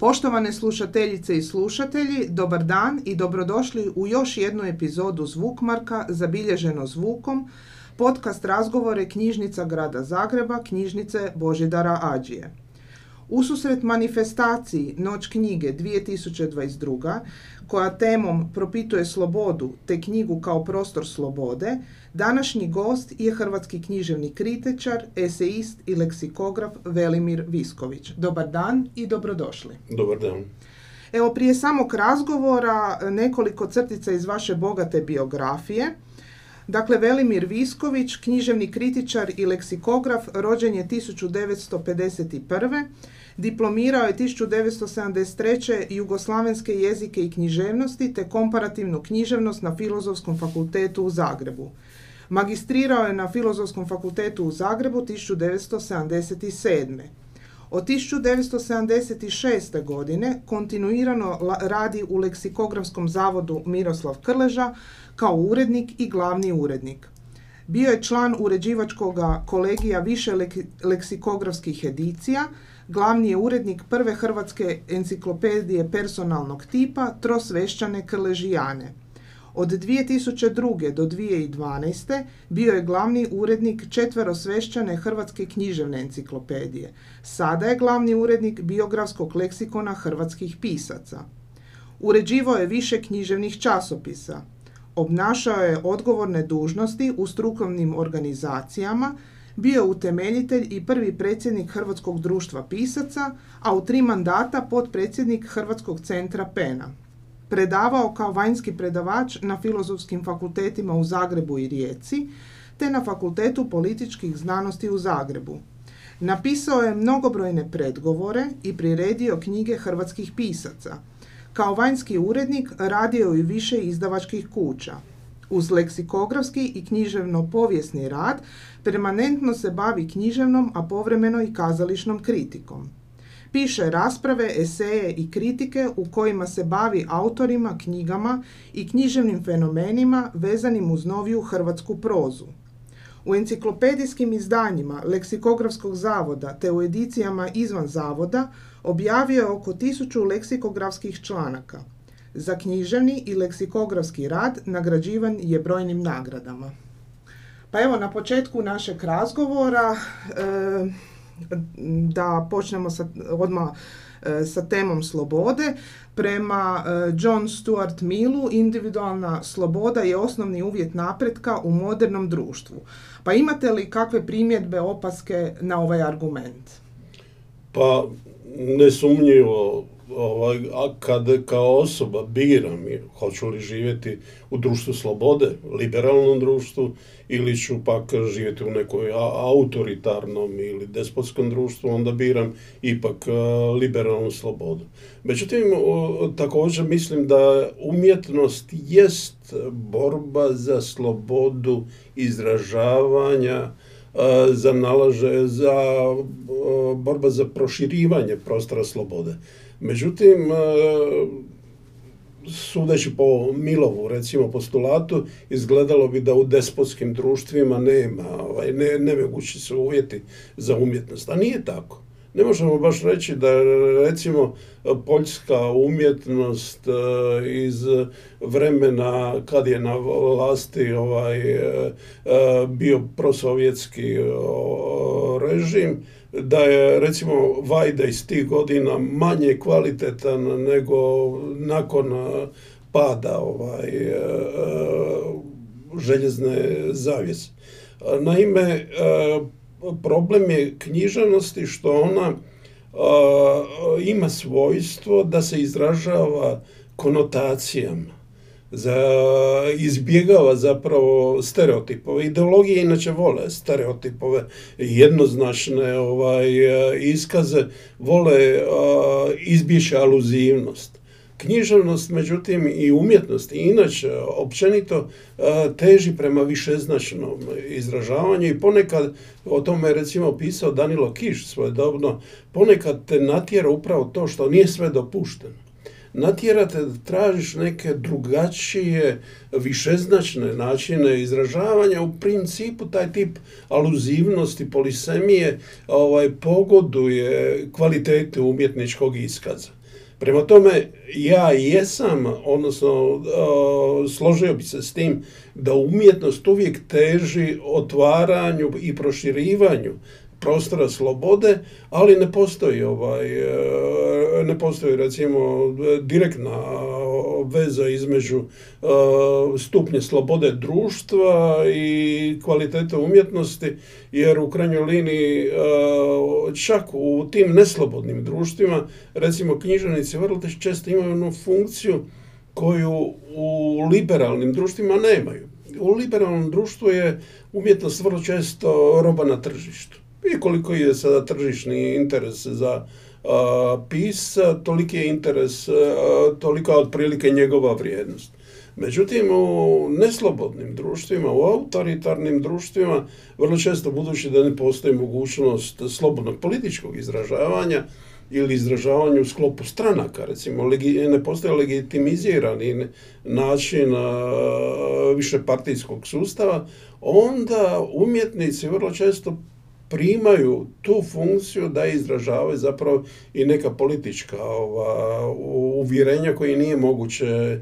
Poštovane slušateljice i slušatelji, dobar dan i dobrodošli u još jednu epizodu Zvukmarka zabilježeno zvukom, podcast razgovore knjižnica grada Zagreba, knjižnice Božidara Ađije. Ususret manifestaciji Noć knjige 2022. koja temom propituje slobodu te knjigu kao prostor slobode, današnji gost je hrvatski književni kritičar, eseist i leksikograf Velimir Visković. Dobar dan i dobrodošli. Dobar dan. Evo prije samog razgovora nekoliko crtica iz vaše bogate biografije. Dakle, Velimir Visković, književni kritičar i leksikograf, rođen je 1951. Diplomirao je 1973. jugoslavenske jezike i književnosti te komparativnu književnost na Filozofskom fakultetu u Zagrebu. Magistrirao je na Filozofskom fakultetu u Zagrebu 1977. Od 1976. godine kontinuirano radi u leksikografskom zavodu Miroslav Krleža kao urednik i glavni urednik. Bio je član uređivačkog kolegija više leksikografskih edicija, Glavni je urednik prve hrvatske enciklopedije personalnog tipa Trosvešćane Krležijane. Od 2002. do 2012. bio je glavni urednik četverosvešćane hrvatske književne enciklopedije. Sada je glavni urednik biografskog leksikona hrvatskih pisaca. Uređivao je više književnih časopisa. Obnašao je odgovorne dužnosti u strukovnim organizacijama, bio utemeljitelj i prvi predsjednik Hrvatskog društva pisaca, a u tri mandata potpredsjednik Hrvatskog centra PENA. Predavao kao vanjski predavač na filozofskim fakultetima u Zagrebu i Rijeci, te na Fakultetu političkih znanosti u Zagrebu. Napisao je mnogobrojne predgovore i priredio knjige hrvatskih pisaca. Kao vanjski urednik radio je više izdavačkih kuća. Uz leksikografski i književno-povijesni rad permanentno se bavi književnom, a povremeno i kazališnom kritikom. Piše rasprave, eseje i kritike u kojima se bavi autorima, knjigama i književnim fenomenima vezanim uz noviju hrvatsku prozu. U enciklopedijskim izdanjima Leksikografskog zavoda te u edicijama izvan zavoda objavio je oko tisuću leksikografskih članaka. Za književni i leksikografski rad nagrađivan je brojnim nagradama. Pa evo na početku našeg razgovora e, da počnemo sa, odmah e, sa temom slobode. Prema e, John Stuart Millu individualna sloboda je osnovni uvjet napretka u modernom društvu. Pa imate li kakve primjedbe, opaske na ovaj argument? Pa nesumnjivo ovaj, a kad kao osoba biram hoću li živjeti u društvu slobode, liberalnom društvu ili ću pak živjeti u nekoj autoritarnom ili despotskom društvu, onda biram ipak liberalnu slobodu. Međutim, također mislim da umjetnost jest borba za slobodu izražavanja, za nalaže, za borba za proširivanje prostora slobode. Međutim, sudeći po Milovu, recimo postulatu, izgledalo bi da u despotskim društvima nema, ovaj, ne, nemogući su uvjeti za umjetnost. A nije tako. Ne možemo baš reći da recimo poljska umjetnost e, iz vremena kad je na vlasti ovaj, e, e, bio prosovjetski režim, da je recimo Vajda iz tih godina manje kvalitetan nego nakon pada ovaj, željezne zavjese. Naime, problem je književnosti što ona ima svojstvo da se izražava konotacijama za, izbjegava zapravo stereotipove. Ideologije inače vole stereotipove, jednoznačne ovaj, iskaze, vole izbjeći aluzivnost. Književnost, međutim, i umjetnost, inače, općenito, teži prema višeznačnom izražavanju i ponekad, o tome je recimo pisao Danilo Kiš svojedobno, ponekad te natjera upravo to što nije sve dopušteno. Natjerate da tražiš neke drugačije, višeznačne načine izražavanja. U principu taj tip aluzivnosti, polisemije ovaj, pogoduje kvalitete umjetničkog iskaza. Prema tome, ja jesam, odnosno složio bi se s tim da umjetnost uvijek teži otvaranju i proširivanju prostora slobode, ali ne postoji ovaj, e, ne postoji recimo direktna veza između e, stupnje slobode društva i kvalitete umjetnosti, jer u krajnjoj liniji e, čak u tim neslobodnim društvima, recimo književnici vrlo često imaju onu funkciju koju u liberalnim društvima nemaju. U liberalnom društvu je umjetnost vrlo često roba na tržištu. I koliko je sada tržišni interes za pisa, toliki je interes, tolika otprilike njegova vrijednost. Međutim, u neslobodnim društvima, u autoritarnim društvima, vrlo često budući da ne postoji mogućnost slobodnog političkog izražavanja ili izražavanja u sklopu stranaka, recimo, ne postoji legitimizirani način višepartijskog sustava, onda umjetnici vrlo često primaju tu funkciju da izražavaju zapravo i neka politička ova, uvjerenja koje nije moguće e,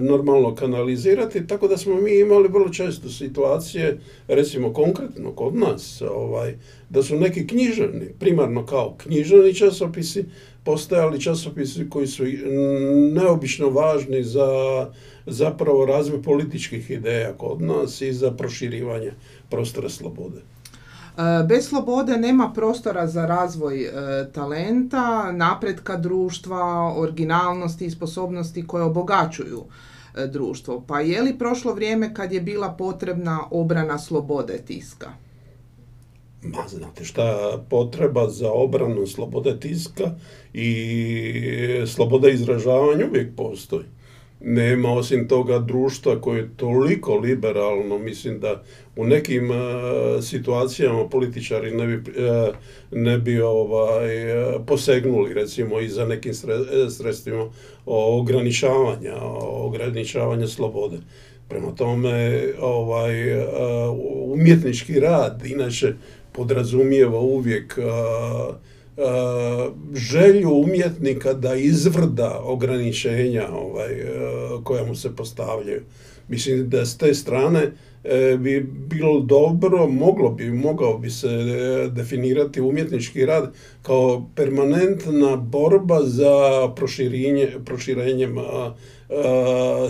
normalno kanalizirati, tako da smo mi imali vrlo često situacije, recimo konkretno kod nas, ovaj, da su neki književni, primarno kao književni časopisi, postojali časopisi koji su neobično važni za zapravo razvoj političkih ideja kod nas i za proširivanje prostora slobode. E, bez slobode nema prostora za razvoj e, talenta, napretka društva, originalnosti i sposobnosti koje obogaćuju e, društvo. Pa je li prošlo vrijeme kad je bila potrebna obrana slobode tiska? Ma, znate šta, potreba za obranu slobode tiska i slobode izražavanja uvijek postoji nema osim toga društva koje je toliko liberalno, mislim da u nekim uh, situacijama političari ne bi, uh, ne bi ovaj, uh, posegnuli recimo i za nekim sredstvima ograničavanja, ograničavanja slobode. Prema tome, ovaj, umjetnički rad inače podrazumijeva uvijek želju umjetnika da izvrda ograničenja ovaj, e, koja mu se postavljaju. Mislim da s te strane e, bi bilo dobro, moglo bi, mogao bi se definirati umjetnički rad kao permanentna borba za proširenje, proširenjem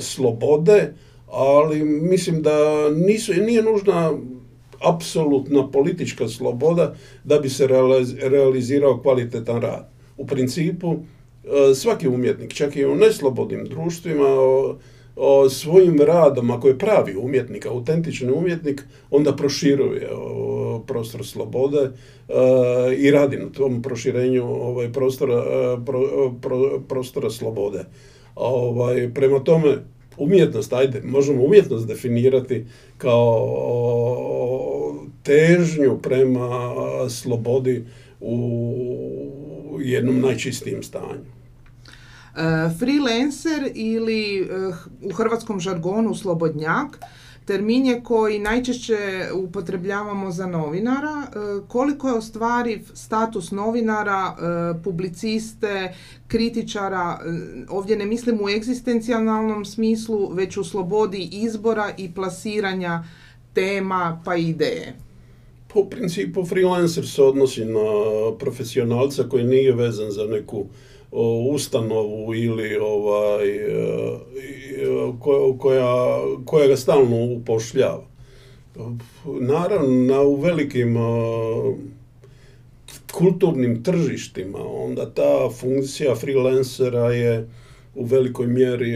slobode, ali mislim da nisu, nije nužna apsolutna politička sloboda da bi se realizirao kvalitetan rad. U principu, e, svaki umjetnik, čak i u neslobodnim društvima, o, svojim radom, ako je pravi umjetnik, autentični umjetnik, onda proširuje prostor slobode e, i radi na tom proširenju ovaj, prostora, e, prostora slobode. Ovaj, prema tome, umjetnost, ajde, možemo umjetnost definirati kao težnju prema slobodi u jednom najčistijem stanju. E, freelancer ili e, u hrvatskom žargonu slobodnjak termin je koji najčešće upotrebljavamo za novinara. E, koliko je ostvariv status novinara, publiciste, kritičara, ovdje ne mislim u egzistencijalnom smislu, već u slobodi izbora i plasiranja tema pa ideje? Po principu freelancer se odnosi na profesionalca koji nije vezan za neku ustanovu ili ovaj, e, koja, koja ga stalno upošljava. Naravno, u velikim kulturnim tržištima, onda ta funkcija freelancera je u velikoj mjeri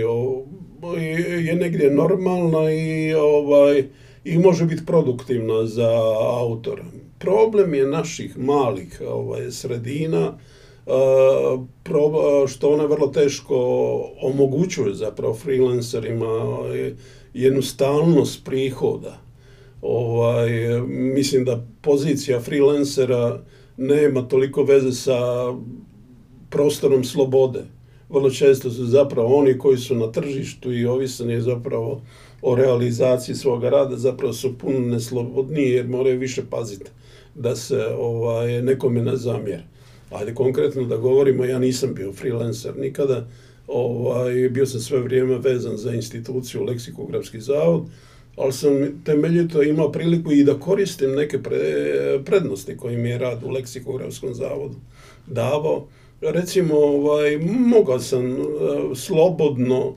je negdje normalna i ovaj i može biti produktivna za autora. Problem je naših malih ovaj, sredina što ona vrlo teško omogućuje zapravo freelancerima jednu stalnost prihoda. Ovaj, mislim da pozicija freelancera nema toliko veze sa prostorom slobode. Vrlo često su zapravo oni koji su na tržištu i ovisni je zapravo o realizaciji svoga rada zapravo su puno neslobodniji jer moraju više paziti da se ovaj, nekome ne zamjer. Ajde konkretno da govorimo, ja nisam bio freelancer nikada, ovaj, bio sam sve vrijeme vezan za instituciju Leksikografski zavod, ali sam temeljito imao priliku i da koristim neke prednosti koje mi je rad u Leksikografskom zavodu davao. Recimo, ovaj, mogao sam eh, slobodno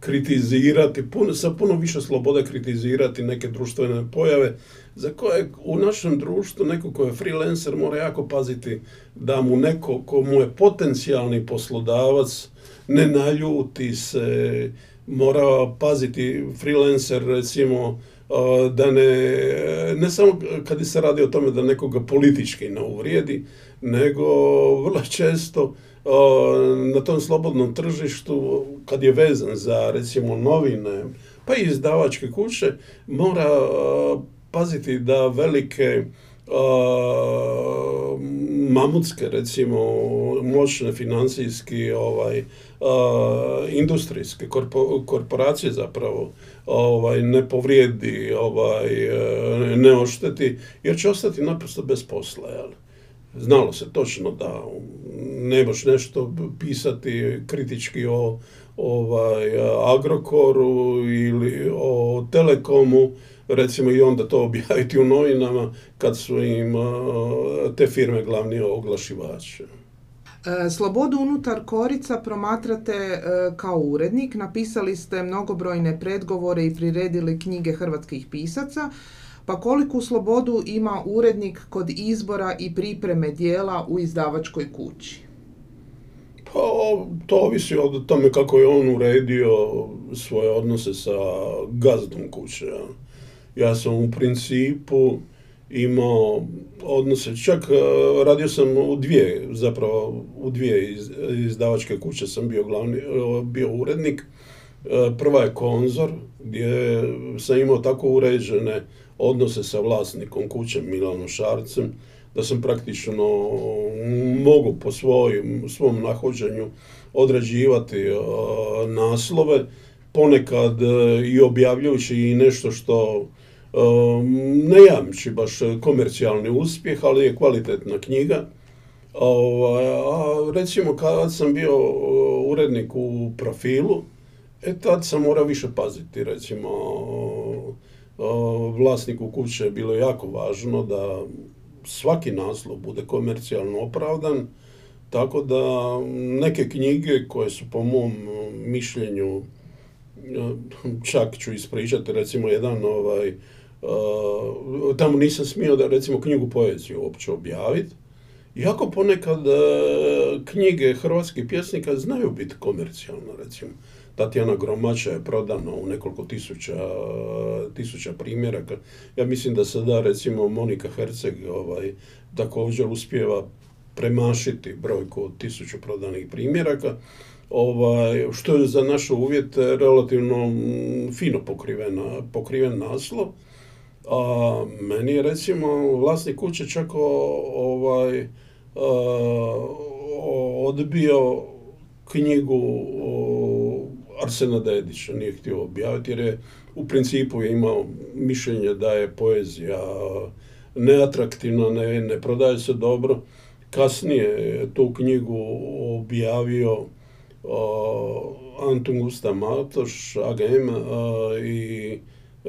kritizirati, puno, sa puno više slobode kritizirati neke društvene pojave za koje u našem društvu neko ko je freelancer mora jako paziti da mu neko ko mu je potencijalni poslodavac ne naljuti se, mora paziti freelancer recimo da ne, ne samo kad se radi o tome da nekoga politički ne uvrijedi, nego vrlo često na tom slobodnom tržištu kad je vezan za recimo novine pa i izdavačke kuće mora paziti da velike mamutske recimo moćne financijski ovaj industrijske korporacije zapravo ovaj ne povrijedi ovaj ne ošteti jer će ostati naprosto bez posla jel? znalo se točno da ne možeš nešto pisati kritički o ovaj, Agrokoru ili o Telekomu, recimo i onda to objaviti u novinama kad su im te firme glavni oglašivači. E, slobodu unutar Korica promatrate e, kao urednik, napisali ste mnogobrojne predgovore i priredili knjige hrvatskih pisaca. Pa koliku slobodu ima urednik kod izbora i pripreme dijela u izdavačkoj kući? Pa to ovisi o tome kako je on uredio svoje odnose sa gazdom kuće. Ja sam u principu imao odnose, čak e, radio sam u dvije, zapravo u dvije izdavačke kuće sam bio glavni, e, bio urednik. E, prva je Konzor, gdje sam imao tako uređene odnose sa vlasnikom kuće Milanom Šarcem, da sam praktično mogu po svom nahođenju određivati uh, naslove, ponekad uh, i objavljujući i nešto što uh, ne jamči baš komercijalni uspjeh, ali je kvalitetna knjiga. Ovaj, a recimo kad sam bio urednik u profilu, e tad sam morao više paziti, recimo vlasniku kuće je bilo jako važno da svaki naslov bude komercijalno opravdan, tako da neke knjige koje su po mom mišljenju, čak ću ispričati, recimo jedan ovaj, tamo nisam smio da recimo knjigu poeziju uopće objaviti, iako ponekad knjige hrvatskih pjesnika znaju biti komercijalno, recimo. Tatjana Gromača je prodana u nekoliko tisuća, tisuća primjeraka. Ja mislim da sada recimo Monika Herceg ovaj, također uspijeva premašiti brojku od tisuću prodanih primjeraka, ovaj, što je za naše uvjete relativno mm, fino pokrivena, pokriven naslov. A meni je recimo vlasnik kuće čak ovaj, odbio knjigu Arsena Dedića nije htio objaviti jer je u principu je imao mišljenje da je poezija neatraktivna, ne, ne prodaje se dobro. Kasnije je tu knjigu objavio uh, Antun Gustav Matoš, AGM, i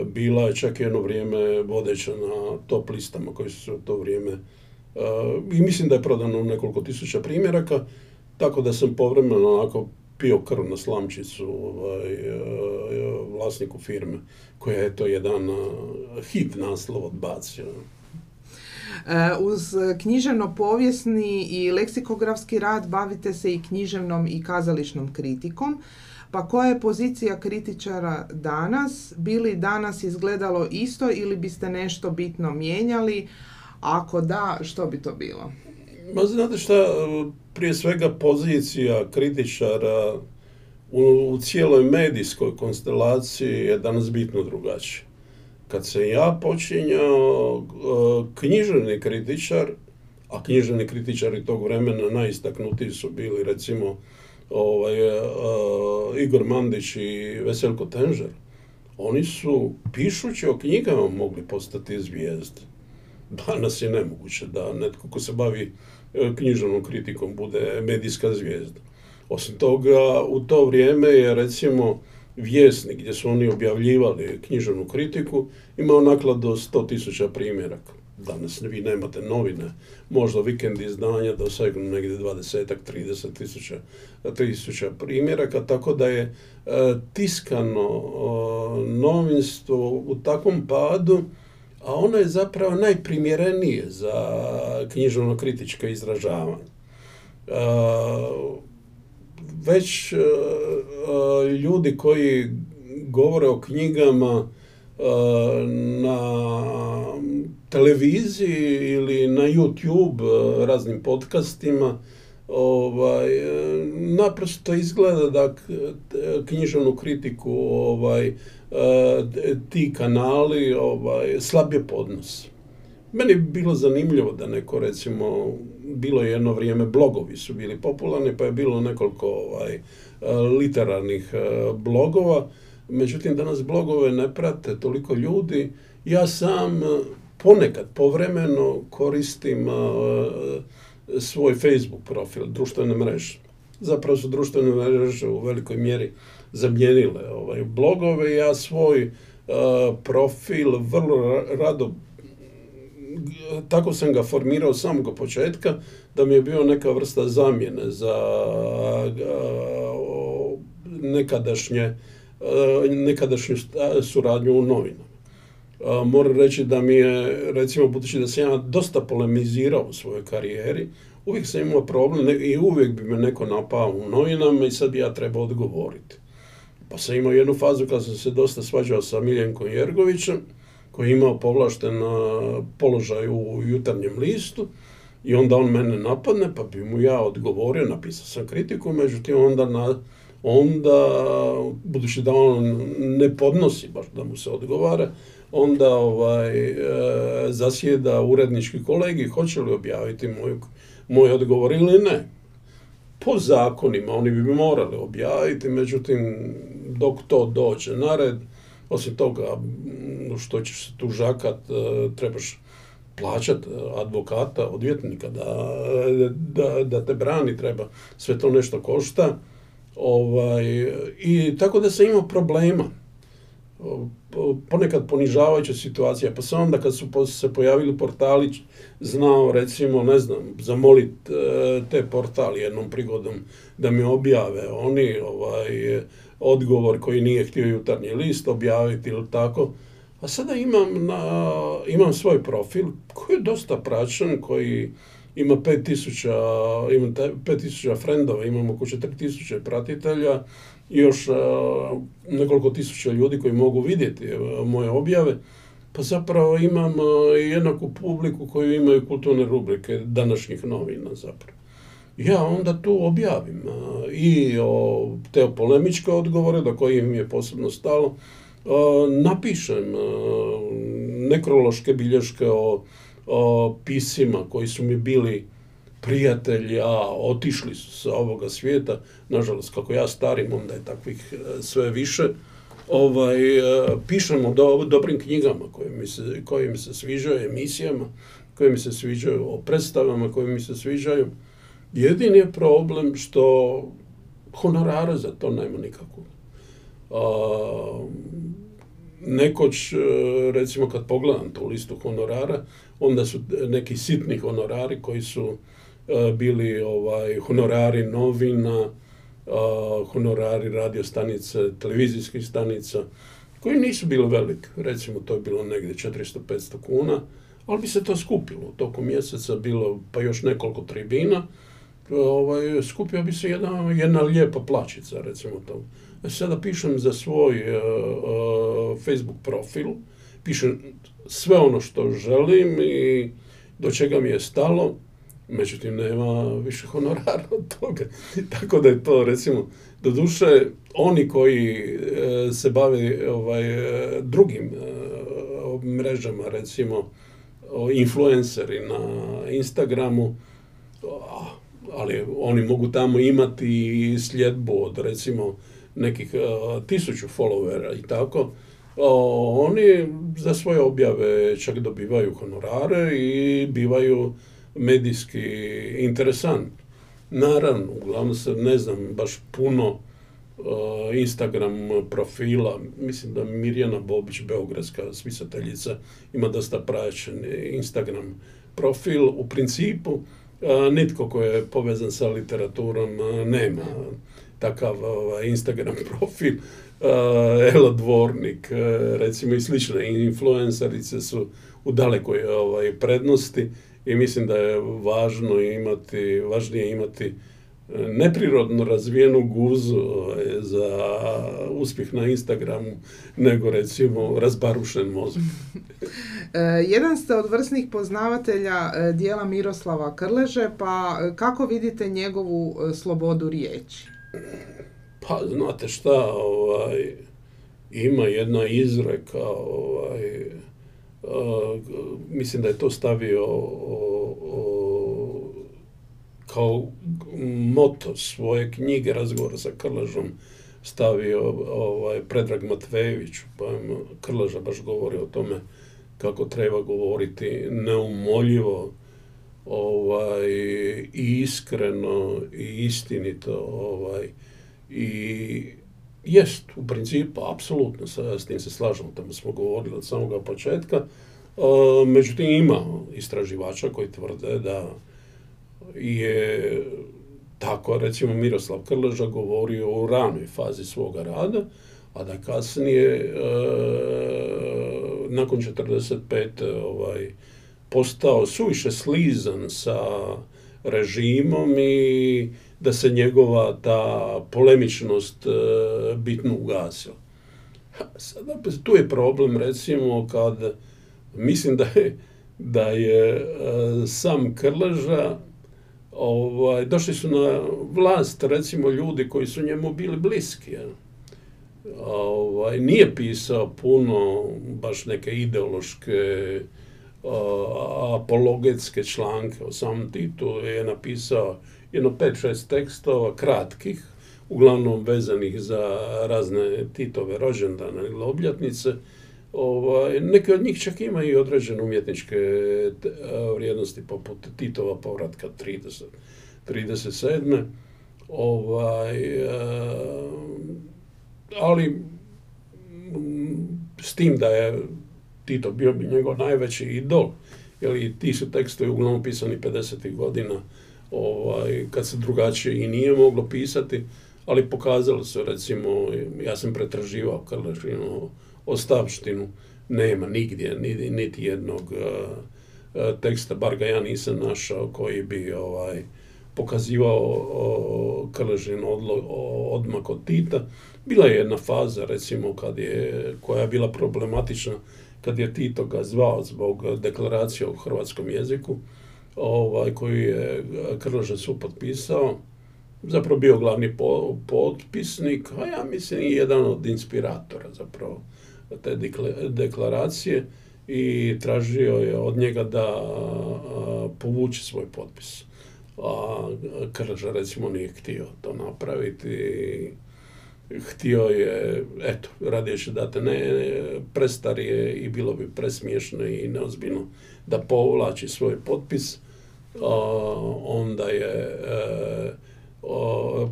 bila je čak jedno vrijeme vodeća na top listama koji su u to vrijeme i mislim da je prodano nekoliko tisuća primjeraka, tako da sam povremeno onako pio krv na slamčicu ovaj, e, vlasniku firme, koja je to jedan e, hit naslov odbacio. E, uz književno-povijesni i leksikografski rad bavite se i književnom i kazališnom kritikom. Pa koja je pozicija kritičara danas? Bili danas izgledalo isto ili biste nešto bitno mijenjali? Ako da, što bi to bilo? Ma znate šta, prije svega pozicija kritičara u, cijeloj medijskoj konstelaciji je danas bitno drugačija. Kad se ja počinjao, e, književni kritičar, a književni kritičari tog vremena najistaknutiji su bili recimo ovaj, e, Igor Mandić i Veselko Tenžer, oni su, pišući o knjigama, mogli postati zvijezde. Danas je nemoguće da netko ko se bavi književnom kritikom bude medijska zvijezda. Osim toga, u to vrijeme je recimo vjesnik gdje su oni objavljivali književnu kritiku imao nakladu 100.000 primjeraka. Danas vi nemate novine, možda vikend izdanja dosegnu negdje 20 30 tisuća, tisuća primjeraka, tako da je e, tiskano novinstvo u takvom padu, a ono je zapravo najprimjerenije za književno-kritičko izražavanje. E, već e, ljudi koji govore o knjigama na televiziji ili na YouTube e, raznim podcastima ovaj, e, naprosto izgleda da književnu kritiku ovaj, e, ti kanali ovaj, slabije podnose. Meni bi bilo zanimljivo da neko recimo, bilo je jedno vrijeme blogovi su bili popularni, pa je bilo nekoliko ovaj, literarnih blogova, međutim danas blogove ne prate toliko ljudi. Ja sam ponekad, povremeno koristim svoj Facebook profil, društvene mreže. Zapravo su društvene mreže u velikoj mjeri zamijenile ovaj, blogove. Ja svoj profil vrlo rado tako sam ga formirao samog početka da mi je bio neka vrsta zamjene za nekadašnje nekadašnju suradnju u novinama moram reći da mi je, recimo, budući da sam ja dosta polemizirao u svojoj karijeri, uvijek sam imao problem i uvijek bi me neko napao u novinama i sad bi ja trebao odgovoriti. Pa sam imao jednu fazu kad sam se dosta svađao sa Miljenkom Jergovićem, koji je imao povlašten položaj u jutarnjem listu i onda on mene napadne, pa bi mu ja odgovorio, napisao sam kritiku, međutim onda, na, onda budući da on ne podnosi baš da mu se odgovara, onda ovaj, e, zasjeda urednički kolegi, hoće li objaviti moj, moj odgovor ili ne. Po zakonima oni bi morali objaviti, međutim dok to dođe na red, osim toga što ćeš se tužakat, e, trebaš plaćat advokata, odvjetnika da, da, da te brani, treba, sve to nešto košta. Ovaj, I tako da se ima problema ponekad ponižavajuća situacija, pa sam onda kad su se pojavili portali znao recimo, ne znam, zamolit e, te portali jednom prigodom da mi objave oni ovaj, odgovor koji nije htio jutarnji list objaviti ili tako. A sada imam, na, imam svoj profil koji je dosta praćen, koji ima 5000, ima 5000 frendova, imam oko 4000 pratitelja, još nekoliko tisuća ljudi koji mogu vidjeti moje objave, pa zapravo imam jednaku publiku koju imaju kulturne rubrike današnjih novina zapravo. Ja onda tu objavim i te polemičke odgovore do kojih mi je posebno stalo, napišem nekrološke bilješke o, o pisima koji su mi bili prijatelji, a otišli su sa ovoga svijeta, nažalost kako ja starim, onda je takvih e, sve više, ovaj, e, pišemo do, dobrim knjigama koje mi, se, koje mi se sviđaju, emisijama, koje mi se sviđaju, o predstavama koje mi se sviđaju. Jedini je problem što honorara za to nema nikakvog. nekoć, e, recimo kad pogledam tu listu honorara, onda su neki sitni honorari koji su bili ovaj, honorari novina, e, honorari radio stanice, televizijskih stanica, koji nisu bili veliki. Recimo, to je bilo negdje 400-500 kuna, ali bi se to skupilo. Tokom mjeseca bilo pa još nekoliko tribina, ovaj, skupio bi se jedna, jedna lijepa plaćica, recimo to. E, sada pišem za svoj uh, Facebook profil, pišem sve ono što želim i do čega mi je stalo, međutim nema više honorara od toga. Tako da je to recimo, doduše oni koji e, se bave ovaj, drugim e, mrežama, recimo influenceri na Instagramu, ali oni mogu tamo imati sljedbu od recimo nekih e, tisuću followera i tako, oni za svoje objave čak dobivaju honorare i bivaju medijski interesant. Naravno, uglavnom se ne znam baš puno uh, Instagram profila, mislim da Mirjana Bobić, beogradska spisateljica, ima dosta praćen Instagram profil. U principu, uh, nitko ko je povezan sa literaturom uh, nema takav ovaj, Instagram profil. Ela Dvornik, recimo i slične influencerice su u dalekoj ovaj, prednosti i mislim da je važno imati, važnije imati e, neprirodno razvijenu guzu ovaj, za uspjeh na Instagramu nego recimo razbarušen mozak. E, jedan ste od vrsnih poznavatelja e, dijela Miroslava Krleže, pa kako vidite njegovu slobodu riječi? Pa znate šta, ovaj, ima jedna izreka, ovaj, mislim da je to stavio kao moto svoje knjige razgovora sa Krlažom stavio ovaj, Predrag Matvejević, pa Krlaža baš govori o tome kako treba govoriti neumoljivo ovaj, i iskreno i istinito ovaj, i Jest, u principu, apsolutno, s tim se slažemo, tamo smo govorili od samoga početka. E, međutim, ima istraživača koji tvrde da je tako, recimo, Miroslav Krleža govorio u ranoj fazi svoga rada, a da kasnije, e, nakon 45. ovaj, postao suviše slizan sa režimom i da se njegova ta polemičnost e, bitno ugasila. Sada, tu je problem recimo kad mislim da je, da je e, sam Krleža ovaj, došli su na vlast recimo ljudi koji su njemu bili bliski. Ovaj, nije pisao puno baš neke ideološke apologetske članke o samom Titu je napisao jedno pet, šest tekstova kratkih, uglavnom vezanih za razne Titove rođendane ili obljetnice. Ovaj, neke od njih čak imaju i određene umjetničke vrijednosti, poput Titova povratka 30, 37. Ovaj, ali s tim da je Tito bio bi njegov najveći idol, jer ti su tekstovi uglavnom pisani 50. godina, ovaj, kad se drugačije i nije moglo pisati, ali pokazalo se, recimo, ja sam pretraživao Krlešinu ostavštinu, nema nigdje, niti, jednog uh, teksta, bar ga ja nisam našao, koji bi ovaj, pokazivao Krležin odmak od Tita. Bila je jedna faza, recimo, kad je, koja je bila problematična, kad je Tito ga zvao zbog deklaracije u hrvatskom jeziku, ovaj, koji je Krloža su potpisao, zapravo bio glavni potpisnik, a ja mislim i jedan od inspiratora zapravo te deklaracije i tražio je od njega da povuče svoj potpis. A Krleža recimo nije htio to napraviti htio je, eto, radije će date ne, prestar je i bilo bi presmiješno i neozbiljno da povlači svoj potpis, onda je e,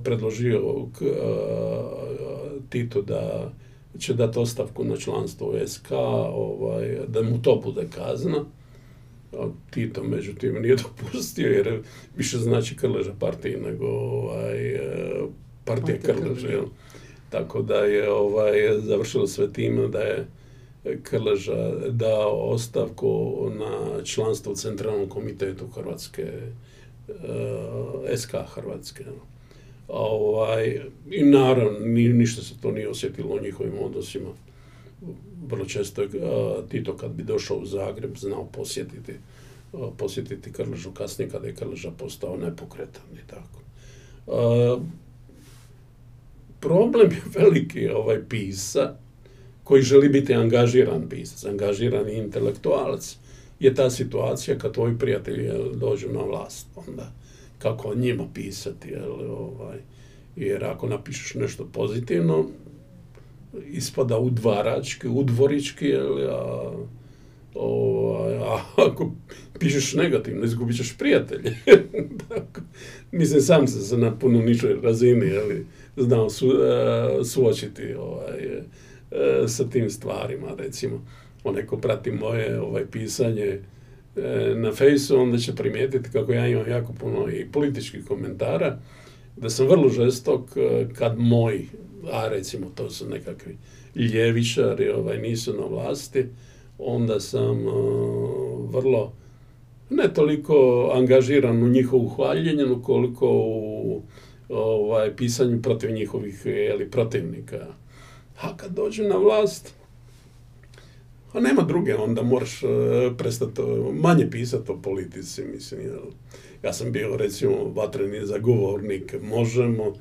predložio e, Tito da će dati ostavku na članstvo u SK, ovaj, da mu to bude kazna. Tito, međutim, nije dopustio jer više znači Krleža partiji nego ovaj, e, partija Krleža. Tako da je ovaj, završilo sve tim da je Krleža dao ostavku na članstvo u Centralnom komitetu Hrvatske, eh, SK Hrvatske. Ovaj, I naravno, ništa se to nije osjetilo u njihovim odnosima. Vrlo često je eh, Tito kad bi došao u Zagreb znao posjetiti, eh, posjetiti Krležu kasnije kada je Krleža postao nepokretan i tako. Problem je veliki ovaj pisa, koji želi biti angažiran pisac, angažiran intelektualac, je ta situacija kad tvoji prijatelji dođu na vlast, onda kako o njima pisati, jel, ovaj, jer ako napišeš nešto pozitivno, ispada udvarački, udvorički, jel, a, ovaj, a ako pišeš negativno, izgubit ćeš prijatelje. mislim, sam sam se na puno nižoj razini, ali znao su, uh, suočiti ovaj, uh, sa tim stvarima, recimo. Onaj ko prati moje ovaj, pisanje uh, na fejsu, onda će primijetiti kako ja imam jako puno i političkih komentara, da sam vrlo žestok kad moji, a recimo to su nekakvi ljevičari, ovaj, nisu na vlasti, onda sam vrlo ne toliko angažiran u njihovu hvaljenju, koliko u ovaj, pisanju protiv njihovih jeli, protivnika. A kad dođu na vlast, a nema druge, onda moraš uh, prestati manje pisati o politici, mislim. Jel? Ja sam bio, recimo, vatreni zagovornik, možemo,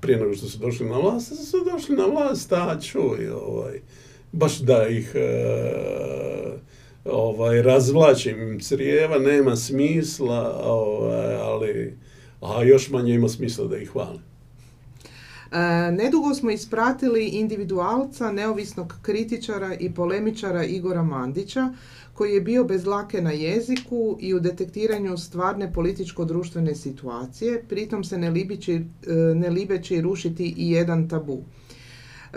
prije nego što su došli na vlast, su došli na vlast, a čuj, ovaj, baš da ih uh, ovaj, razvlačim crijeva, nema smisla, ovaj, ali a još manje ima smisla da ih hvale. E, nedugo smo ispratili individualca, neovisnog kritičara i polemičara Igora Mandića, koji je bio bez lake na jeziku i u detektiranju stvarne političko-društvene situacije, pritom se ne, libići, e, ne libeći rušiti i jedan tabu.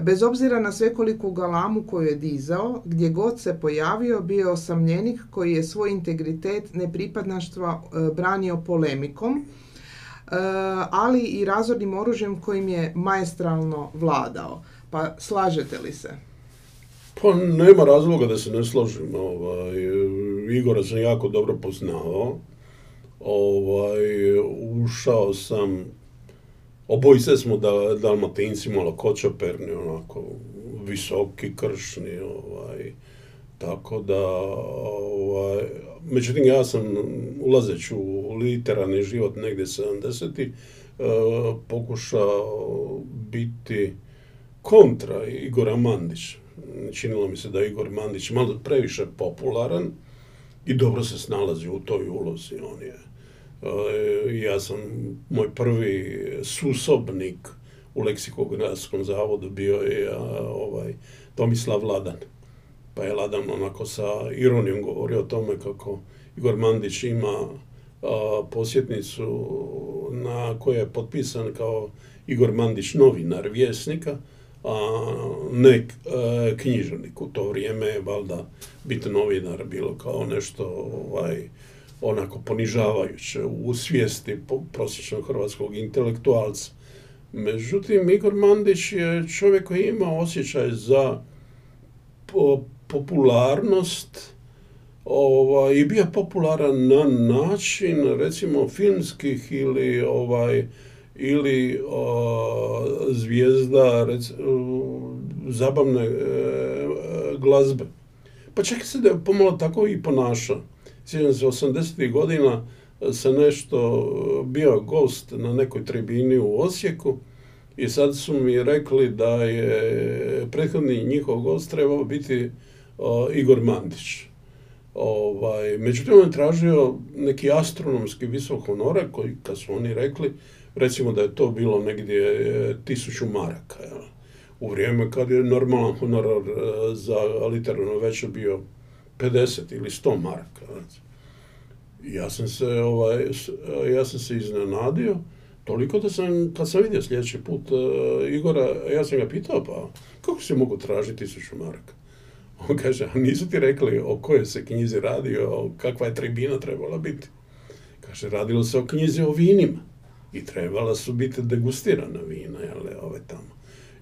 Bez obzira na svekoliku galamu koju je dizao, gdje god se pojavio bio osamljenik koji je svoj integritet nepripadnaštva e, branio polemikom, ali i razornim oružjem kojim je maestralno vladao. Pa slažete li se? Pa nema razloga da se ne složim. Ovaj, Igora sam jako dobro poznao. Ovaj, ušao sam Obojice smo da, dalmatinci malo kočoperni, onako visoki, kršni, ovaj, tako da, ovaj, međutim ja sam ulazeći u literarni život negdje 70 uh, pokušao biti kontra Igora Mandića. Činilo mi se da je Igor Mandić malo previše popularan i dobro se snalazi u toj ulozi. On je E, ja sam, moj prvi susobnik u leksikografskom zavodu bio je ovaj, Tomislav Ladan. Pa je Ladan onako sa ironijom govorio o tome kako Igor Mandić ima posjetnicu na kojoj je potpisan kao Igor Mandić novinar vjesnika, a ne e, književnik. U to vrijeme je valjda biti novinar bilo kao nešto ovaj, onako ponižavajuće u svijesti prosječnog hrvatskog intelektualca. Međutim, Igor Mandić je čovjek koji ima osjećaj za popularnost ovaj, i bio popularan na način, recimo, filmskih ili ovaj, ili zvijezda zabavne e, glazbe. Pa čak se da je pomalo tako i ponaša sjećam se 80. godina e, se nešto e, bio gost na nekoj tribini u Osijeku i sad su mi rekli da je prethodni njihov gost trebao biti Igor Mandić. Ovaj, međutim, on je tražio neki astronomski visok honorar koji, kad su oni rekli, recimo da je to bilo negdje e, tisuću maraka. U vrijeme kad je normalan honorar za literarno večer bio 50 ili 100 marka. Ja sam se, ovaj, ja sam se iznenadio, toliko da sam, kad sam vidio sljedeći put uh, Igora, ja sam ga pitao, pa kako se mogu tražiti tisuću marka? On kaže, a nisu ti rekli o kojoj se knjizi radi, o kakva je tribina trebala biti? Kaže, radilo se o knjizi o vinima i trebala su biti degustirana vina, jel, ove tamo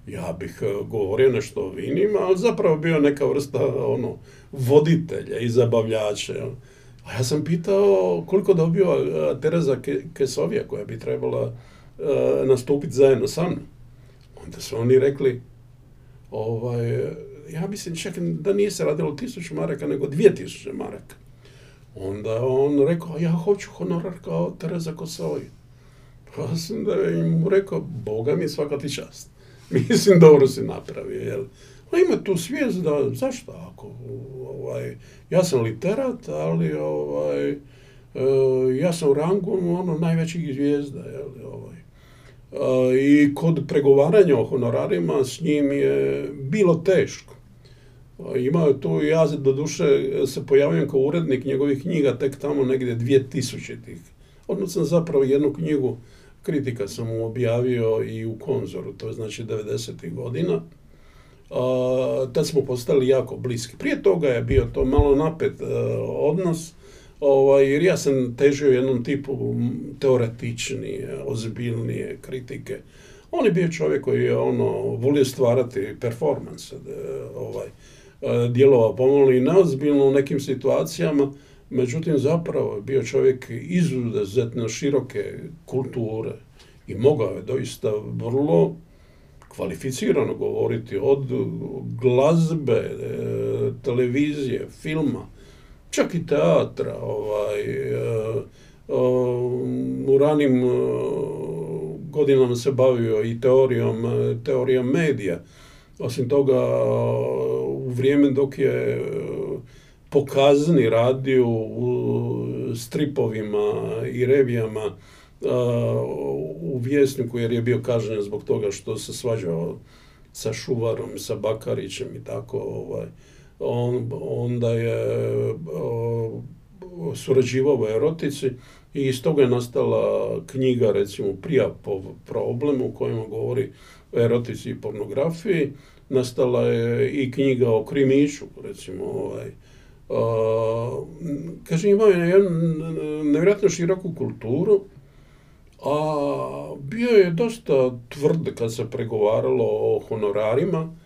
ja bih e, govorio nešto o vinima, ali zapravo bio neka vrsta ono, voditelja i zabavljača. A ja sam pitao koliko dobiva e, Tereza Kesovija koja bi trebala uh, nastupiti zajedno sa mnom. Onda su oni rekli, ovaj, ja mislim čak da nije se radilo tisuću maraka, nego dvije tisuće maraka. Onda on rekao, ja hoću honorar kao Tereza Kosovi. Pa sam da im mu rekao, Boga mi svaka ti čast. Mislim, dobro si napravio, jel? A ima tu svijest da, zašto ako, ovaj, ja sam literat, ali ovaj, e, ja sam u rangu ono, najvećih zvijezda, jel, ovaj. E, I kod pregovaranja o honorarima s njim je bilo teško. Imao je tu, ja do duše se pojavljam kao urednik njegovih knjiga tek tamo negdje 2000-ih. Odnosno sam zapravo jednu knjigu kritika sam mu objavio i u Konzoru, to je znači 90. godina. tad smo postali jako bliski. Prije toga je bio to malo napet e, odnos, ovaj, jer ja sam težio jednom tipu teoretičnije, ozbiljnije kritike. On je bio čovjek koji je ono, volio stvarati performance, ovaj, e, djelovao pomalo i neozbiljno u nekim situacijama, međutim zapravo je bio čovjek izuzetno široke kulture i mogao je doista vrlo kvalificirano govoriti od glazbe, e, televizije, filma, čak i teatra, ovaj, e, u ranim godinama se bavio i teorijom, teorijom medija. Osim toga, u vrijeme dok je pokazni radio u stripovima i revijama u Vjesniku jer je bio kažnjen zbog toga što se svađao sa Šuvarom, sa Bakarićem i tako. Ovaj, on, onda je surađivao u erotici i iz toga je nastala knjiga, recimo, Prija po problemu u kojima govori o erotici i pornografiji. Nastala je i knjiga o krimiću, recimo, ovaj, Uh, kažem, imao je jednu nevjerojatno široku kulturu, a bio je dosta tvrd kad se pregovaralo o honorarima,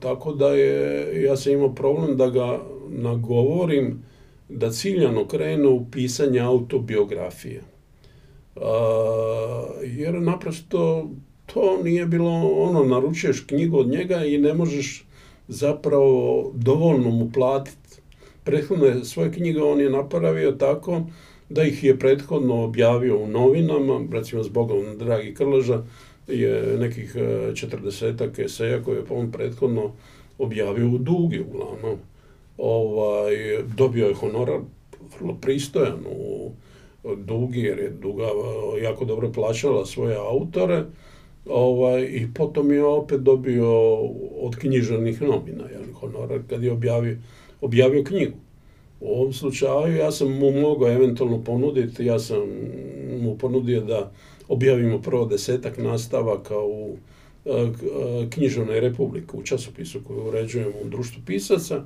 tako da je, ja sam imao problem da ga nagovorim da ciljano krene u pisanje autobiografije. jer naprosto to nije bilo ono, naručuješ knjigu od njega i ne možeš zapravo dovoljno mu platiti. Prethodne svoje knjige on je napravio tako da ih je prethodno objavio u novinama, recimo zbogom Dragi Krleža je nekih e, četrdesetak eseja koje je on prethodno objavio u Dugi uglavnom. Ovaj, dobio je honorar vrlo pristojan u Dugi jer je Duga jako dobro plaćala svoje autore ovaj, i potom je opet dobio od književnih novina jedan honorar kad je objavio, objavio knjigu. U ovom slučaju ja sam mu mogao eventualno ponuditi, ja sam mu ponudio da objavimo prvo desetak nastavaka u e, e, književnoj republike, u časopisu koju uređujemo u društvu pisaca.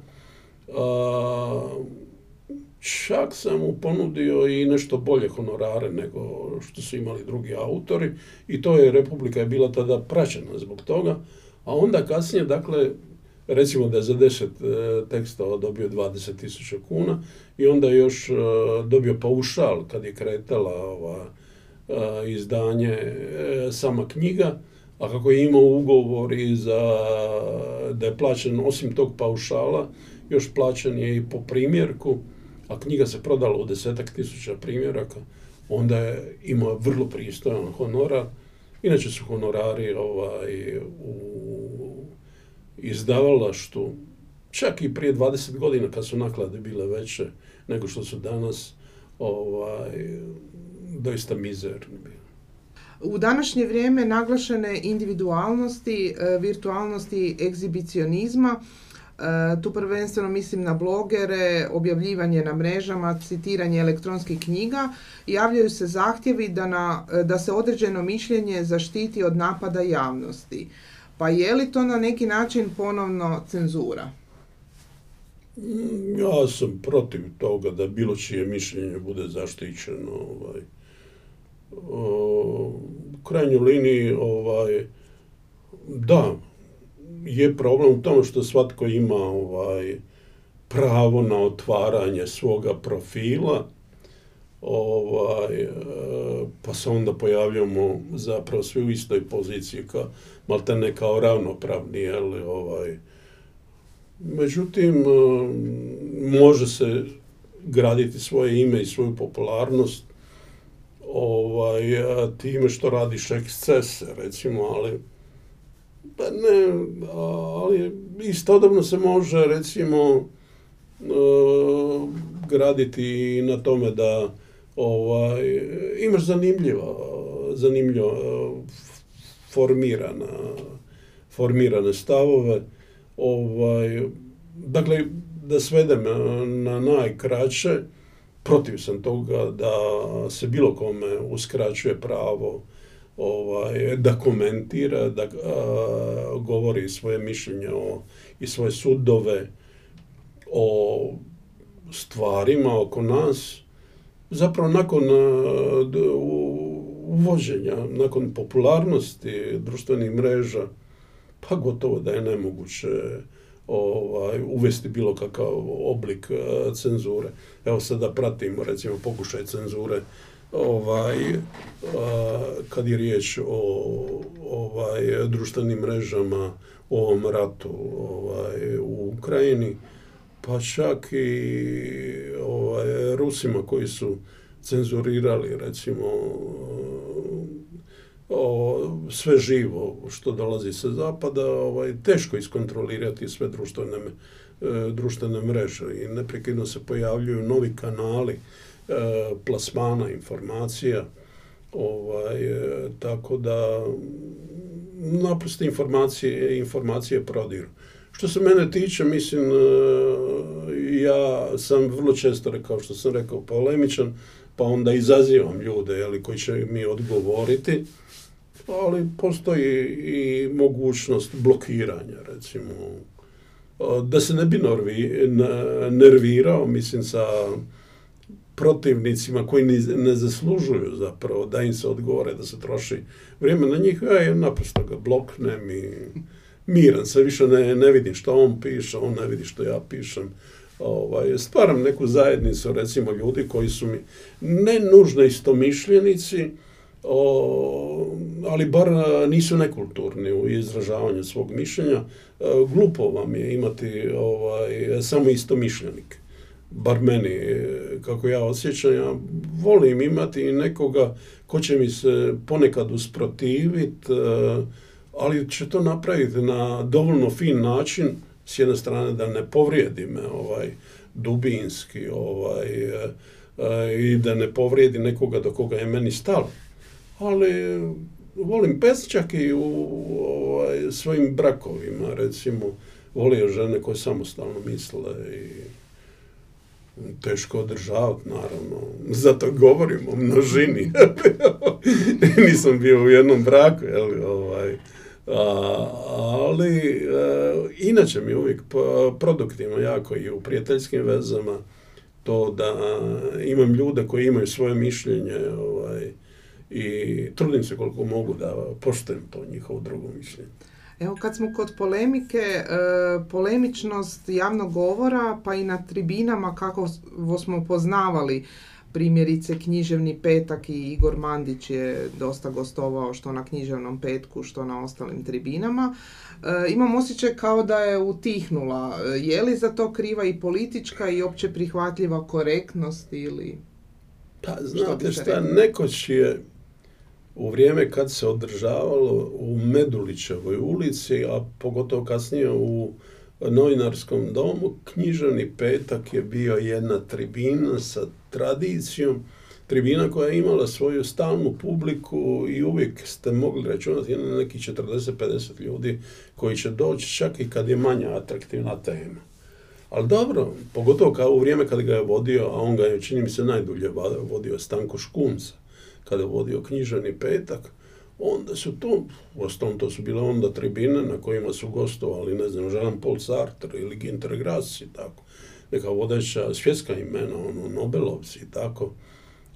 Čak sam mu ponudio i nešto bolje honorare nego što su imali drugi autori i to je Republika je bila tada praćena zbog toga. A onda kasnije, dakle, recimo da je za deset e, tekstova dobio 20.000 kuna i onda je još e, dobio paušal kad je kretala ova, e, izdanje sama knjiga, a kako je imao ugovor i za, da je plaćen osim tog paušala, još plaćen je i po primjerku, a knjiga se prodala u desetak tisuća primjeraka, onda je imao vrlo pristojan honorar. Inače su honorari ovaj, u izdavalaštu, čak i prije 20 godina kad su naklade bile veće nego što su danas, ovaj, doista mizerni U današnje vrijeme naglašene individualnosti, e, virtualnosti, egzibicionizma, tu prvenstveno mislim na blogere, objavljivanje na mrežama, citiranje elektronskih knjiga, javljaju se zahtjevi da, na, da se određeno mišljenje zaštiti od napada javnosti. Pa je li to na neki način ponovno cenzura? Mm, ja sam protiv toga da bilo čije mišljenje bude zaštićeno. Ovaj. u krajnjoj liniji, ovaj, da, je problem u tome što svatko ima ovaj, pravo na otvaranje svoga profila, ovaj, e, pa se onda pojavljamo zapravo svi u istoj poziciji, kao, malte ne kao ravnopravni, jel, ovaj. Međutim, e, može se graditi svoje ime i svoju popularnost ovaj, time što radiš ekscese, recimo, ali pa ne, ali istodobno se može, recimo, e, graditi na tome da ovaj, imaš zanimljivo, zanimljivo formirana, formirane stavove, Ovaj, dakle, da svedem na najkraće, protiv sam toga da se bilo kome uskraćuje pravo ovaj, da komentira, da govori svoje mišljenje o, i svoje sudove o stvarima oko nas. Zapravo nakon uvođenja, nakon popularnosti društvenih mreža, pa gotovo da je nemoguće ovaj, uvesti bilo kakav oblik cenzure. Evo sada pratimo recimo pokušaj cenzure ovaj, kad je riječ o ovaj, društvenim mrežama u ovom ratu ovaj, u Ukrajini, pa čak i ovaj, Rusima koji su cenzurirali recimo o, sve živo što dolazi sa zapada, ovaj, teško iskontrolirati sve društvene, e, društvene mreže i neprekidno se pojavljuju novi kanali plasmana informacija, ovaj, e, tako da naprosto informacije, informacije prodiru. Što se mene tiče, mislim, ja sam vrlo često, kao što sam rekao, polemičan, pa onda izazivam ljude jeli, koji će mi odgovoriti ali postoji i mogućnost blokiranja, recimo, da se ne bi nervirao, mislim, sa protivnicima koji ne zaslužuju zapravo da im se odgovore, da se troši vrijeme na njih, ja naprosto ga bloknem i miran se, više ne, ne vidim što on piše, on ne vidi što ja pišem. Ovaj, stvaram neku zajednicu, recimo, ljudi koji su mi ne nužno istomišljenici, o, ali bar nisu nekulturni u izražavanju svog mišljenja. E, glupo vam je imati ovaj, samo isto mišljenik. Bar meni, kako ja osjećam, ja volim imati nekoga ko će mi se ponekad usprotiviti, e, ali će to napraviti na dovoljno fin način, s jedne strane da ne povrijedi me ovaj, dubinski ovaj, e, i da ne povrijedi nekoga do koga je meni stalo. Ali volim čak i u ovaj, svojim brakovima, recimo, volio žene koje samostalno misle i teško održavati, naravno. Zato govorim o množini. Nisam bio u jednom braku, jel, ovaj, ali e, inače mi uvijek produktivno jako i u prijateljskim vezama to da imam ljude koji imaju svoje mišljenje ovaj, i trudim se koliko mogu da poštujem to njihovo drugo mišljenje. Evo kad smo kod polemike, e, polemičnost javnog govora pa i na tribinama kako smo poznavali primjerice književni petak i Igor Mandić je dosta gostovao što na književnom petku, što na ostalim tribinama. E, imam osjećaj kao da je utihnula. Je li za to kriva i politička i opće prihvatljiva korektnost ili... Pa znate šta, nekoć je u vrijeme kad se održavalo u Medulićevoj ulici, a pogotovo kasnije u novinarskom domu, književni petak je bio jedna tribina sa tradicijom, tribina koja je imala svoju stalnu publiku i uvijek ste mogli računati na nekih 40-50 ljudi koji će doći čak i kad je manja atraktivna tema. Ali dobro, pogotovo kao u vrijeme kad ga je vodio, a on ga je, čini mi se, najdulje vodio Stanko Škunca kada je vodio knjiženi petak, onda su to, ostalom to su bile onda tribine na kojima su gostovali, ne znam, Jean Paul Sartre ili Ginter Grass i tako, neka vodeća svjetska imena, ono, Nobelovci i tako,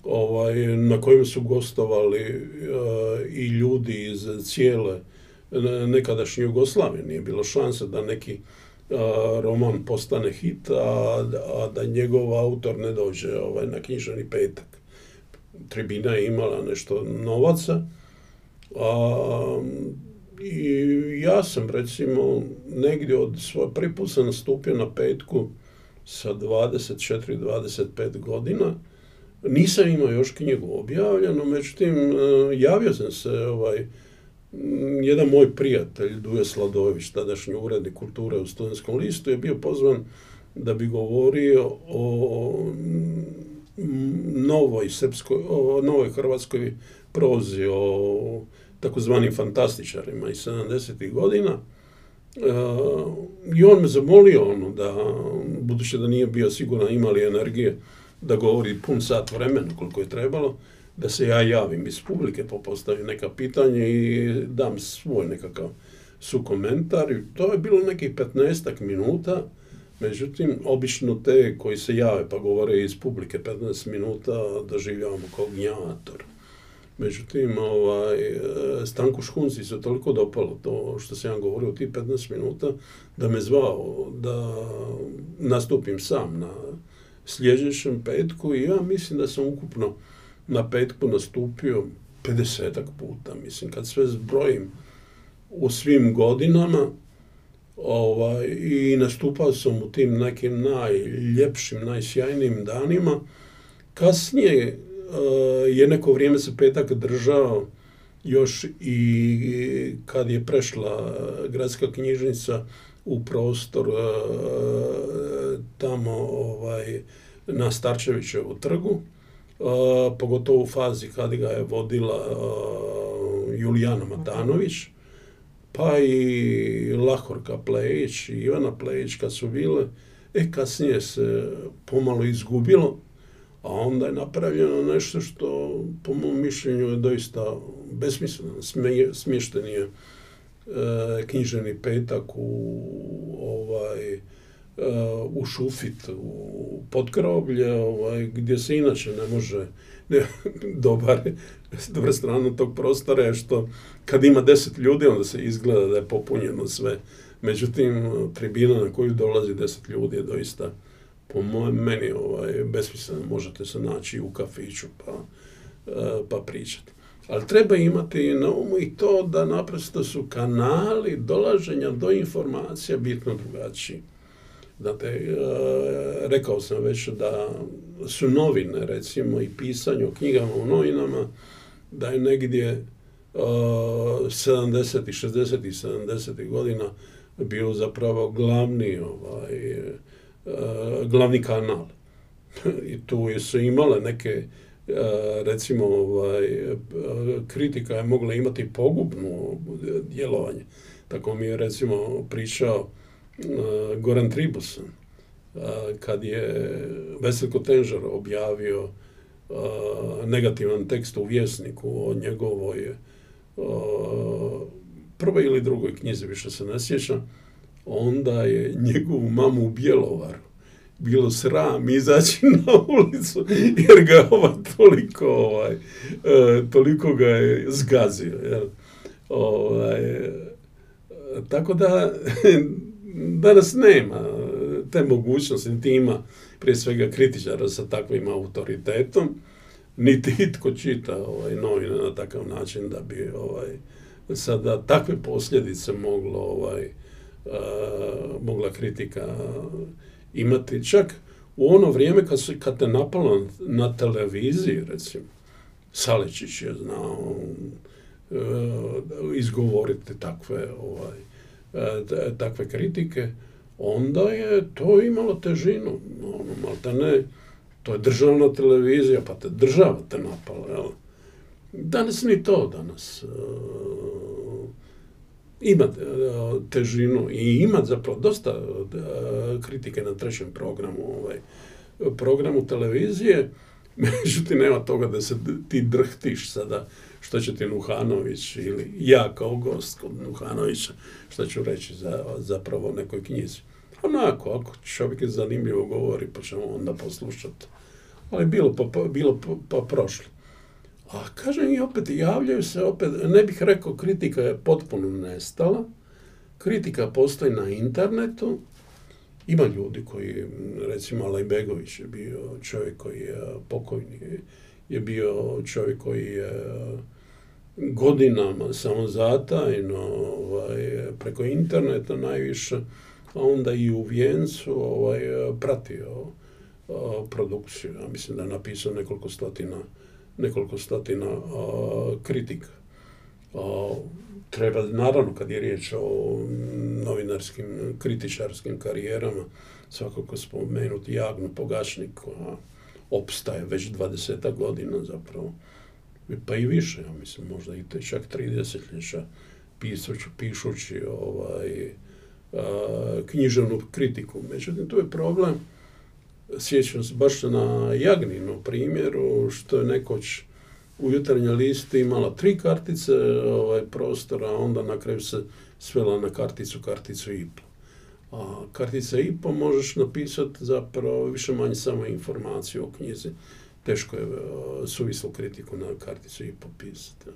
ovaj, na kojim su gostovali eh, i ljudi iz cijele nekadašnje Jugoslavije. Nije bilo šanse da neki eh, roman postane hit, a, a da njegov autor ne dođe ovaj, na knjiženi petak tribina je imala nešto novaca. A, I ja sam recimo negdje od svoje, sam nastupio na petku sa 24-25 godina. Nisam imao još knjigu objavljenu, međutim e, javio sam se ovaj, jedan moj prijatelj, Duje Sladović, tadašnji urednik kulture u studentskom listu, je bio pozvan da bi govorio o novoj srpskoj, o novoj hrvatskoj prozi, o takozvanim fantastičarima iz 70. godina. I on me zamolio ono da, budući da nije bio siguran imali energije, da govori pun sat vremena koliko je trebalo, da se ja javim iz publike pa postavim neka pitanja i dam svoj nekakav sukomentar. To je bilo nekih 15 minuta, međutim, obično te koji se jave pa govore iz publike 15 minuta doživljavamo kao gnjator. Međutim, ovaj, Stanku Škunci se toliko dopalo to što sam ja govorio u tih 15 minuta, da me zvao da nastupim sam na sljedećem petku i ja mislim da sam ukupno na petku nastupio 50 puta, mislim, kad sve zbrojim u svim godinama ovaj, i nastupao sam u tim nekim najljepšim, najsjajnijim danima. Kasnije eh, je neko vrijeme se petak držao još i kad je prešla gradska knjižnica u prostor eh, tamo ovaj, na Starčevićevu trgu, eh, pogotovo u fazi kad ga je vodila Julijana Matanović, pa i Lahorka Plejić i Ivana Plejić kad su bile, e kasnije se pomalo izgubilo, a onda je napravljeno nešto što po mom mišljenju je doista besmisleno, smješten je e, knjiženi petak u ovaj e, u šufit, u podkroblje, ovaj, gdje se inače ne može ne, dobar, dobra strana tog prostora je što kad ima deset ljudi onda se izgleda da je popunjeno sve. Međutim, tribina na koju dolazi deset ljudi je doista po mojem meni ovaj, besmisleno. Možete se naći u kafiću pa, eh, pa pričati. Ali treba imati na umu i to da naprosto su kanali dolaženja do informacija bitno drugačiji. Znate, e, rekao sam već da su novine, recimo, i pisanje o knjigama u novinama, da je negdje 70. 60. i 70. godina bio zapravo glavni, ovaj, e, glavni kanal. I tu su imale neke, e, recimo, ovaj, kritika je mogla imati pogubno djelovanje. Tako mi je, recimo, pričao Goran Tribus, eh, kad je Veselko Tenžar objavio eh, negativan tekst u vjesniku o njegovoj prvoj ili drugoj knjizi, više se ne sjećam, onda je njegovu mamu u Bjelovaru bilo sram izaći na ulicu jer ga ovaj toliko ovaj, toliko ga je zgazio. Ovaj, tako da danas nema te mogućnosti, niti ima prije svega kritičara sa takvim autoritetom, niti itko čita ovaj, novine na takav način da bi ovaj, sada takve posljedice moglo ovaj, mogla kritika imati. Čak u ono vrijeme kad, se, kad te napalo na televiziji, recimo, Salečić je znao uh, izgovoriti takve ovaj, E, takve kritike, onda je to imalo težinu. Ono, malte ne, to je državna televizija, pa te država te napala. Jel? Danas ni to danas. Uh, ima e, težinu i ima zapravo dosta kritike na trećem programu, ovaj, programu televizije, međutim nema toga da se ti drhtiš sada što će ti Nuhanović ili ja kao gost kod Nuhanovića, što ću reći za, zapravo nekoj knjizi. Onako, ako čovjek je zanimljivo govori, pa ćemo onda poslušati. Ali bilo pa, pa bilo pa, pa prošlo. A kažem i opet, javljaju se opet, ne bih rekao kritika je potpuno nestala, kritika postoji na internetu, ima ljudi koji, recimo Alaj Begović je bio čovjek koji je pokojni, je bio čovjek koji je godinama samo zatajno ovaj, preko interneta najviše, a onda i u Vijencu ovaj, pratio produkciju. Ja mislim da je napisao nekoliko stotina, nekoliko stotina kritika. treba, naravno, kad je riječ o novinarskim, kritičarskim karijerama, svakako spomenuti Jagnu Pogačnik, koja opstaje već 20 godina zapravo pa i više, ja mislim, možda i te čak tri desetljeća pišući ovaj, književnu kritiku. Međutim, tu je problem, sjećam se baš na Jagninu primjeru, što je nekoć u jutarnjem listu imala tri kartice ovaj, prostora, a onda na kraju se svela na karticu, karticu i po. A kartica i po možeš napisati zapravo više manje samo informaciju o knjizi. Teško je suvislu kritiku na karticu i po pisati.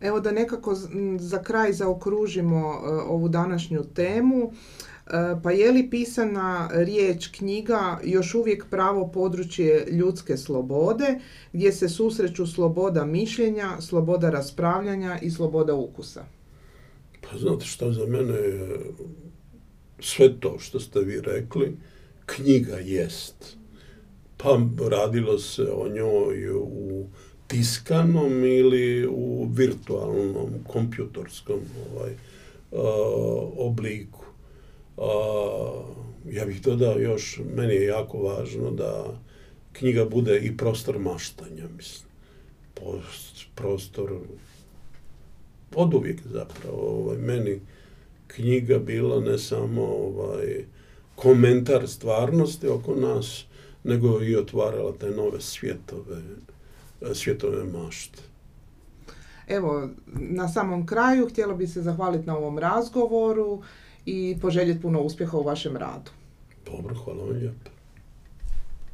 Evo da nekako za kraj zaokružimo e, ovu današnju temu. E, pa je li pisana riječ knjiga još uvijek pravo područje ljudske slobode gdje se susreću sloboda mišljenja, sloboda raspravljanja i sloboda ukusa? Pa znate što za mene sve to što ste vi rekli, knjiga jest. Pa radilo se o njoj u tiskanom ili u virtualnom, kompjutorskom ovaj, obliku. ja bih dodao još, meni je jako važno da knjiga bude i prostor maštanja, mislim. prostor od uvijek zapravo. Ovaj, meni knjiga bila ne samo ovaj, komentar stvarnosti oko nas, nego i otvarala te nove svjetove, svjetove mašte. Evo, na samom kraju htjela bi se zahvaliti na ovom razgovoru i poželjeti puno uspjeha u vašem radu. Dobro, hvala vam lijepo.